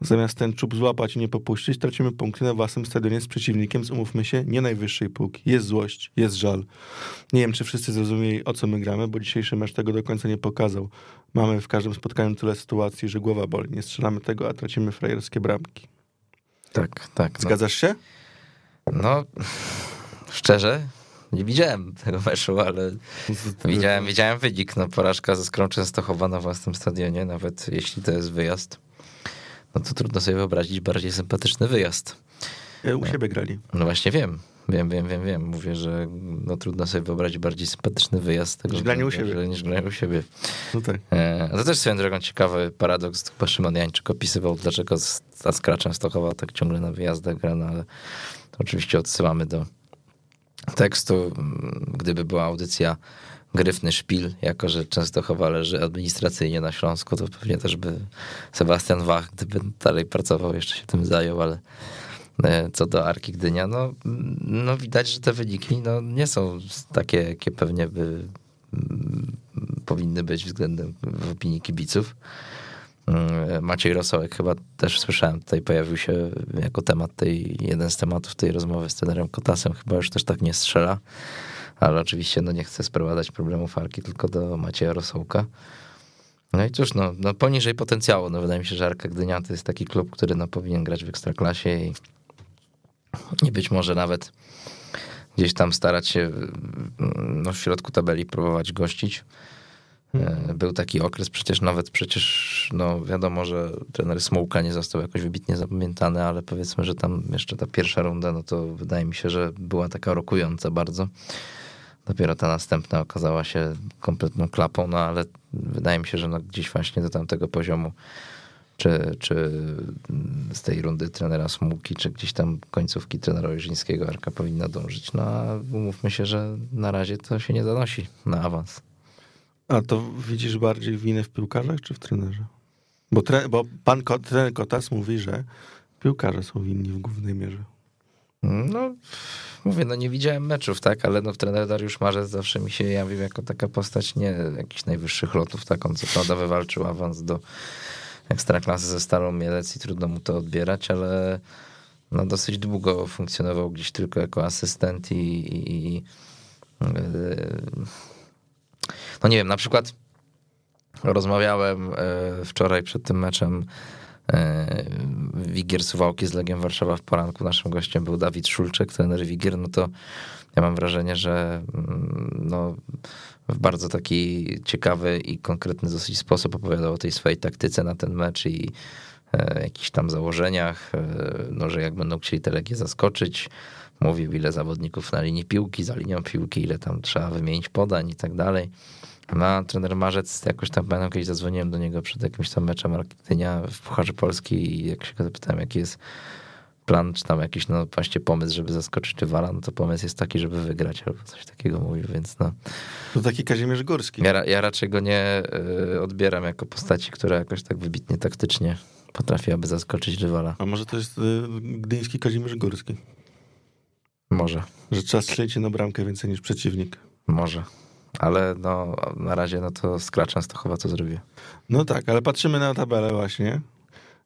Zamiast ten czub złapać i nie popuścić, tracimy punkty na własnym stadionie z przeciwnikiem z, umówmy się, nie najwyższej półki. Jest złość, jest żal. Nie wiem, czy wszyscy zrozumieli, o co my gramy, bo dzisiejszy mecz tego do końca nie pokazał. Mamy w każdym spotkaniu tyle sytuacji, że głowa boli. Nie strzelamy tego, a tracimy frajerskie bramki. Tak, tak. No, Zgadzasz się? no szczerze, nie widziałem tego meczu, ale widziałem, widziałem wynik. No, porażka ze Skrą Częstochowa na własnym stadionie, nawet jeśli to jest wyjazd. No to trudno sobie wyobrazić bardziej sympatyczny wyjazd. E, U siebie grali. No właśnie wiem. Wiem, wiem, wiem, wiem. Mówię, że no, trudno sobie wyobrazić bardziej sympatyczny wyjazd tego Niż granie u siebie. Niż granie u siebie. No tak. E, To też swoją drogą ciekawy paradoks. Chyba Szymon Jańczyk opisywał, dlaczego z- ta Skra Częstochowa tak ciągle na wyjazdach gra, no ale oczywiście odsyłamy do tekstu. Gdyby była audycja Gryfny Szpil, jako że Częstochowa leży administracyjnie na Śląsku, to pewnie też by Sebastian Wach, gdyby dalej pracował, jeszcze się tym zajął, ale e, co do Arki Gdynia, no, no widać, że te wyniki no, nie są takie, jakie pewnie by mm, powinny być względem w opinii kibiców. Mm, Maciej Rosołek chyba też słyszałem, tutaj pojawił się jako temat tej, jeden z tematów tej rozmowy z trenerem Kotasem, chyba już też tak nie strzela, ale oczywiście no nie chcę sprowadzać problemów Arki tylko do Macieja Rosołka. No i cóż, no, no poniżej potencjału, no wydaje mi się, że Arka Gdynia to jest taki klub, który no powinien grać w Ekstraklasie i, i być może nawet gdzieś tam starać się no, w środku tabeli próbować gościć. E, Był taki okres, przecież nawet przecież, no wiadomo, że trener Smołka nie został jakoś wybitnie zapamiętany, ale powiedzmy, że tam jeszcze ta pierwsza runda, no to wydaje mi się, że była taka rokująca bardzo. Dopiero ta następna okazała się kompletną klapą, no ale wydaje mi się, że no gdzieś właśnie do tamtego poziomu, czy, czy z tej rundy trenera Smułki, czy gdzieś tam końcówki trenera Ojrzyńskiego Arka powinna dążyć. No a umówmy się, że na razie to się nie zanosi na awans. A to widzisz bardziej winę w piłkarzach czy w trenerze? Bo, tre, bo pan trener Kotas mówi, że piłkarze są winni w głównej mierze. No, mówię, no nie widziałem meczów, tak, ale no trener Dariusz Marzec zawsze mi się jawił jako taka postać nie jakichś najwyższych lotów, tak, on co prawda wywalczył awans do ekstraklasy ze Starą Mielec i trudno mu to odbierać, ale no dosyć długo funkcjonował gdzieś tylko jako asystent i, i, i no nie wiem, na przykład rozmawiałem e, wczoraj przed tym meczem Wigier Suwałki z Legiem Warszawa w poranku. Naszym gościem był Dawid Szulczek, trener Wigier. No to ja mam wrażenie, że mm, no, w bardzo taki ciekawy i konkretny dosyć sposób opowiadał o tej swojej taktyce na ten mecz i e, jakichś tam założeniach, e, no, że jak będą chcieli te Legie zaskoczyć, mówił ile zawodników na linii piłki, za linią piłki, ile tam trzeba wymienić podań i tak dalej. No, a trener Marzec, jakoś tam pamiętam, kiedyś zadzwoniłem do niego przed jakimś tam meczem Argentynia w Pucharze Polski i jak się go zapytałem, jaki jest plan, czy tam jakiś, no właśnie pomysł, żeby zaskoczyć rywala, no to pomysł jest taki, żeby wygrać albo coś takiego mówił, więc no. To taki Kazimierz Górski. Ja, ja raczej go nie y, odbieram jako postaci, która jakoś tak wybitnie taktycznie potrafiłaby zaskoczyć rywala. A może to jest y, gdyński Kazimierz Górski? Może, Że trzeba strzelić na bramkę więcej niż przeciwnik. może. Ale no, na razie no to Skra Częstochowa to zrobię. No tak, ale patrzymy na tabelę właśnie.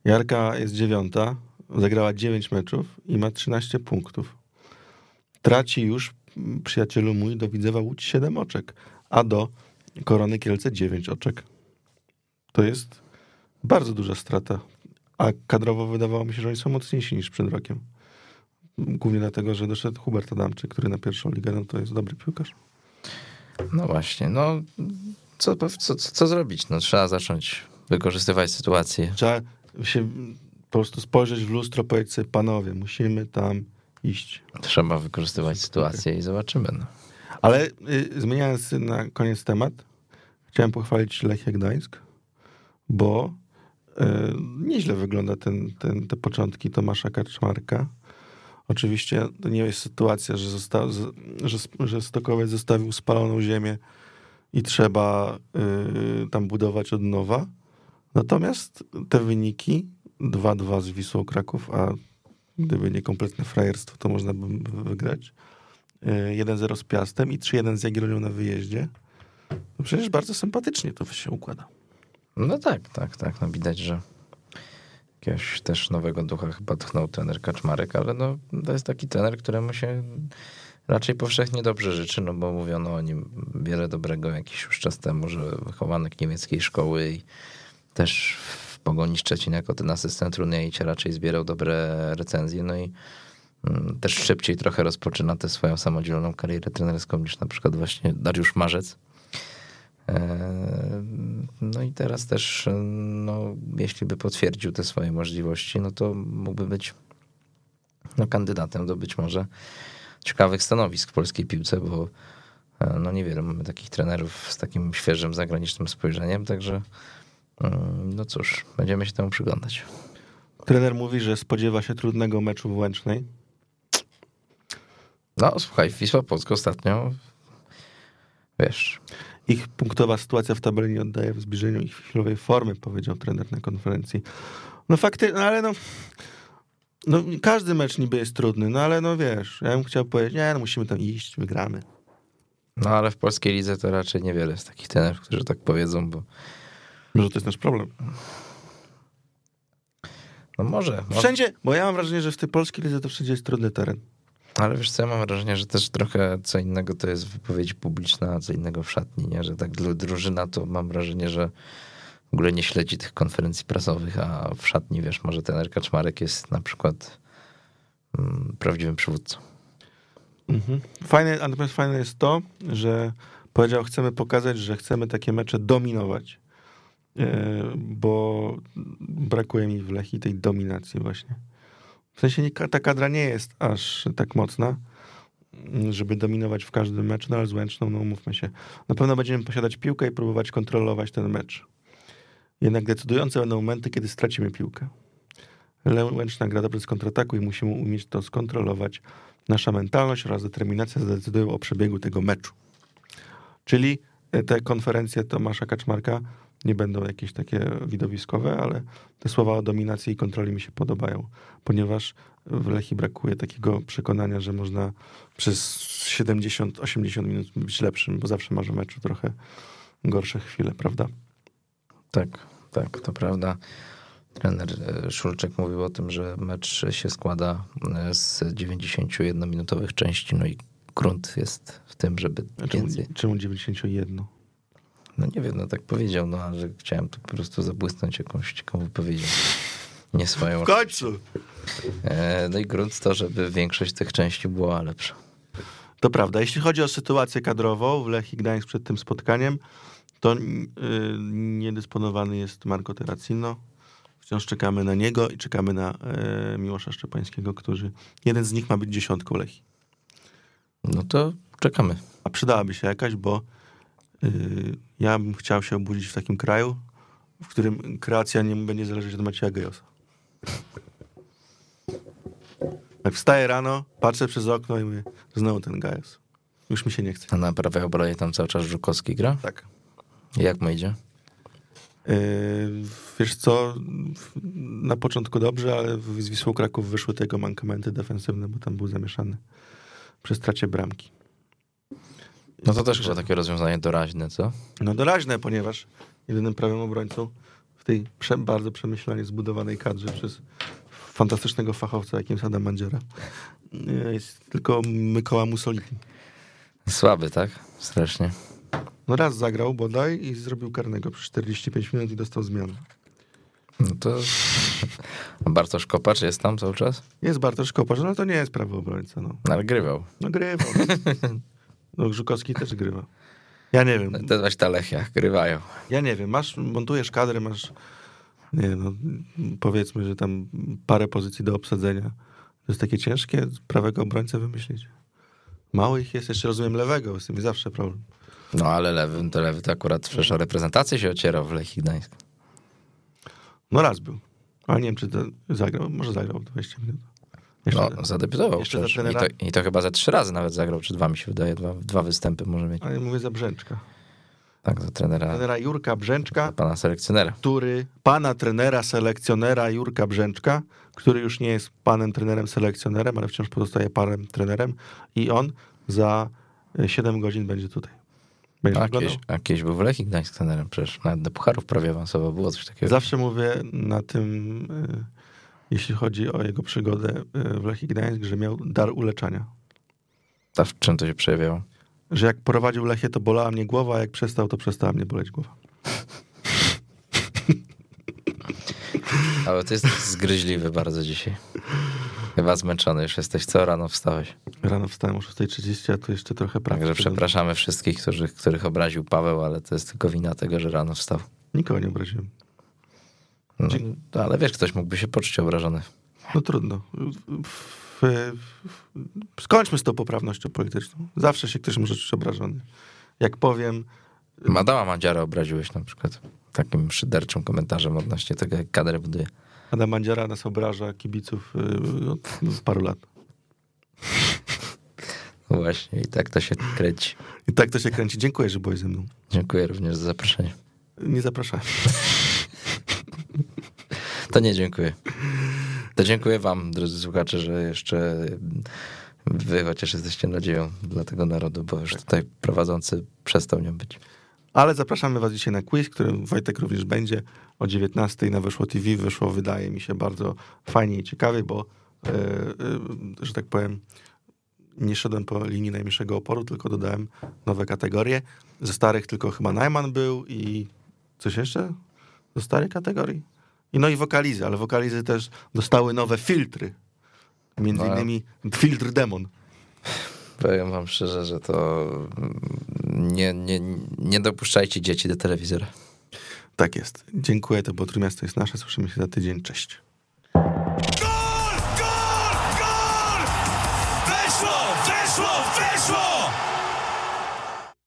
Jarka jest dziewiąta, zagrała 9 meczów i ma 13 punktów. Traci już, przyjacielu mój, do Widzewa Łódź 7 oczek, a do Korony Kielce 9 oczek. To jest bardzo duża strata. A kadrowo wydawało mi się, że oni są mocniejsi niż przed rokiem. Głównie dlatego, że doszedł Hubert Adamczyk, który na pierwszą ligę no to jest dobry piłkarz. No właśnie, no co, co, co, zrobić? No trzeba zacząć wykorzystywać sytuację. Trzeba się po prostu spojrzeć w lustro, powiedzieć sobie, panowie, musimy tam iść. Trzeba wykorzystywać sytuację i zobaczymy. No. Ale y, zmieniając na koniec temat, chciałem pochwalić Lechia Gdańsk, bo y, nieźle wygląda ten, ten, te początki Tomasza Kaczmarka. Oczywiście to nie jest sytuacja, że, zosta, że, że Stokowiec zostawił spaloną ziemię i trzeba y, tam budować od nowa. Natomiast te wyniki 2-2 z Wisłą Kraków, a gdyby nie kompletne frajerstwo, to można by wygrać. Y, 1-0 z Piastem i 3-1 z Jagiellonią na wyjeździe. No przecież bardzo sympatycznie to się układa. no tak, tak, tak. No widać, że jakiegoś też nowego ducha chyba tchnął trener Kaczmarek, ale no, to jest taki trener, któremu się raczej powszechnie dobrze życzy, no bo mówiono o nim wiele dobrego jakiś już czas temu, że wychowanek niemieckiej szkoły i też w Pogoni Szczecin jako ten asystent Runiejcie raczej zbierał dobre recenzje, no i mm, też szybciej trochę rozpoczyna tę swoją samodzielną karierę trenerską niż na przykład właśnie Dariusz Marzec. E, No i teraz też, no, jeśli by potwierdził te swoje możliwości, no to mógłby być no, kandydatem do być może ciekawych stanowisk w polskiej piłce, bo e, no niewiele mamy takich trenerów z takim świeżym zagranicznym spojrzeniem, także mm, no cóż, będziemy się temu przyglądać. Trener mówi, że spodziewa się trudnego meczu w Łęcznej. No słuchaj, Wisła Polska ostatnio, wiesz, Ich punktowa sytuacja w tabeli nie oddaje w zbliżeniu ich chwilowej formy, powiedział trener na konferencji. No fakty, no ale no, no każdy mecz niby jest trudny, no ale no wiesz, ja bym chciał powiedzieć, nie, no musimy tam iść, wygramy. no ale w polskiej lidze to raczej niewiele jest takich trenerów, którzy tak powiedzą, bo Może to jest nasz problem. no może, może Wszędzie, bo ja mam wrażenie, że w tej polskiej lidze to wszędzie jest trudny teren. Ale wiesz co, ja mam wrażenie, że też trochę co innego to jest wypowiedź publiczna, a co innego w szatni, nie? Że tak dru- drużyna to mam wrażenie, że w ogóle nie śledzi tych konferencji prasowych, a w szatni, wiesz, może ten Kaczmarek jest na przykład mm, prawdziwym przywódcą. Mhm. Fajne, natomiast fajne jest to, że powiedział, chcemy pokazać, że chcemy takie mecze dominować. E, bo brakuje mi w Lechii tej dominacji właśnie. W sensie ta kadra nie jest aż tak mocna, mm, żeby dominować w każdym meczu, no ale z Łęczną, no umówmy się. Na pewno będziemy posiadać piłkę i próbować kontrolować ten mecz. Jednak decydujące będą momenty, kiedy stracimy piłkę. Łęczna gra dobrze z kontrataku i musimy umieć to skontrolować. Nasza mentalność oraz determinacja zadecydują o przebiegu tego meczu. Czyli e, te konferencje Tomasza Kaczmarka nie będą jakieś takie widowiskowe, ale te słowa o dominacji i kontroli mi się podobają, ponieważ w Lechii brakuje takiego przekonania, że można przez 70-80 minut być lepszym, bo zawsze masz w meczu trochę gorsze chwile, prawda? Tak, tak, to prawda. Trener e, Szulczek mówił o tym, że mecz się składa e, z 91-minutowych części, no i grunt jest w tym, żeby Czemu, więcej... czemu 91? No nie wiem, no tak powiedział, no ale chciałem tu po prostu zabłysnąć jakąś ciekawą wypowiedzią. Nie swoją. końcu! E, No i grunt to, żeby większość tych części była lepsza. To prawda. Jeśli chodzi o sytuację kadrową w Lechii Gdańsk przed tym spotkaniem, to y, niedysponowany jest Marco Terracino. Wciąż czekamy na niego i czekamy na y, Miłosza Szczepańskiego, którzy jeden z nich ma być dziesiątką Lechii. No to czekamy. A przydałaby się jakaś, bo y, ja bym chciał się obudzić w takim kraju, w którym kreacja nie będzie zależeć od Macieja Gejosa. Jak wstaję rano, patrzę przez okno i mówię, znowu ten Gajos. Już mi się nie chce. A na prawej obronie tam cały czas Żukowski gra? Tak. Jak mu idzie? Yy, wiesz co, na początku dobrze, ale w- z Wisłą Kraków wyszły tego mankamenty defensywne, bo tam był zamieszany przy stracie bramki. No to też chyba takie rozwiązanie doraźne, co? No doraźne, ponieważ jedynym prawym obrońcą w tej prze, bardzo przemyślanie zbudowanej kadrze przez fantastycznego fachowca, jakim jest Adam Mandziera, yy, jest tylko Mykoła Mussolini. Słaby, tak? Strasznie. No raz zagrał bodaj i zrobił karnego przez 45 minut i dostał zmianę. No to... (laughs) Bartosz Kopacz jest tam cały czas? Jest Bartosz Kopacz, no to nie jest prawy obrońca, no. No, ale grywał. No grywał. (laughs) No Żukowski też grywa. Ja nie wiem. To właśnie ta Lechia, grywają. Ja nie wiem. Masz, montujesz kadrę, masz nie no, powiedzmy, że tam parę pozycji do obsadzenia. To jest takie ciężkie prawego obrońcę wymyślić. Mało ich jest, jeszcze rozumiem lewego, z tym jest zawsze problem. No ale lewy, to lewy to akurat przecież o reprezentację się ocierał w Lechii Gdańsk. No raz był. Ale nie wiem, czy to zagrał. Może zagrał 20 minut. Jeszcze, No, zadebiutował jeszcze za. I to, I to chyba ze trzy razy nawet zagrał, czy dwa mi się wydaje. Dwa, dwa występy może mieć. Ale mówię za Brzęczka. Tak, za trenera, Trenera Jurka Brzęczka, pana selekcjonera. który, pana trenera, selekcjonera Jurka Brzęczka, który już nie jest panem trenerem, selekcjonerem, ale wciąż pozostaje panem trenerem i on za e, 7 godzin będzie tutaj. Będzie A kiedyś, a kiedyś był w Lechii Gdańsk trenerem przecież. Nawet do Pucharów prawie awansował. Było coś takiego. Zawsze mówię na tym, y, jeśli chodzi o jego przygodę y, w Lechii Gdańsk, że miał dar uleczania. A w czym to się przejawiało? Że jak prowadził Lechię, to bolała mnie głowa, a jak przestał, to przestała mnie boleć głowa. (laughs) Ale to jest zgryźliwy bardzo dzisiaj. Chyba zmęczony już jesteś. Co rano wstałeś? Rano wstałem o 6.30, a to jeszcze trochę pracy. Także przepraszamy wszystkich, którzy, których obraził Paweł, ale to jest tylko wina tego, że rano wstał. Nikogo nie obraziłem. No, Dzie- ale wiesz, ktoś mógłby się poczuć obrażony. No trudno. W, w, skończmy z tą poprawnością polityczną. Zawsze się ktoś może czuć obrażony. Jak powiem, Madała Mandziara obraziłeś na przykład takim szyderczym komentarzem odnośnie tego, jak kadrę buduje. Adam Mandziara nas obraża kibiców y, od paru lat. No (laughs) właśnie, i tak to się kręci. I tak to się kręci. Dziękuję, że byłeś ze mną. Dziękuję również za zaproszenie. Nie zapraszałem. (laughs) (laughs) To nie dziękuję. To dziękuję wam, drodzy słuchacze, że jeszcze wy chociaż jesteście nadzieją dla tego narodu, bo już tutaj prowadzący przestał nią być. Ale zapraszamy was dzisiaj na quiz, którym Wojtek również będzie o 19 na Wyszło TV. Wyszło, wydaje mi się, bardzo fajnie i ciekawie, bo, e, e, że tak powiem, nie szedłem po linii najmniejszego oporu, tylko dodałem nowe kategorie. Ze starych tylko chyba Najman był i coś jeszcze? Ze starej kategorii? I no i wokalizy, ale wokalizy też dostały nowe filtry. Między No. innymi filtr demon. Powiem wam szczerze, że to nie, nie, nie dopuszczajcie dzieci do telewizora. Tak jest. Dziękuję, to było Trójmiasto jest nasze. Słyszymy się za tydzień. Cześć.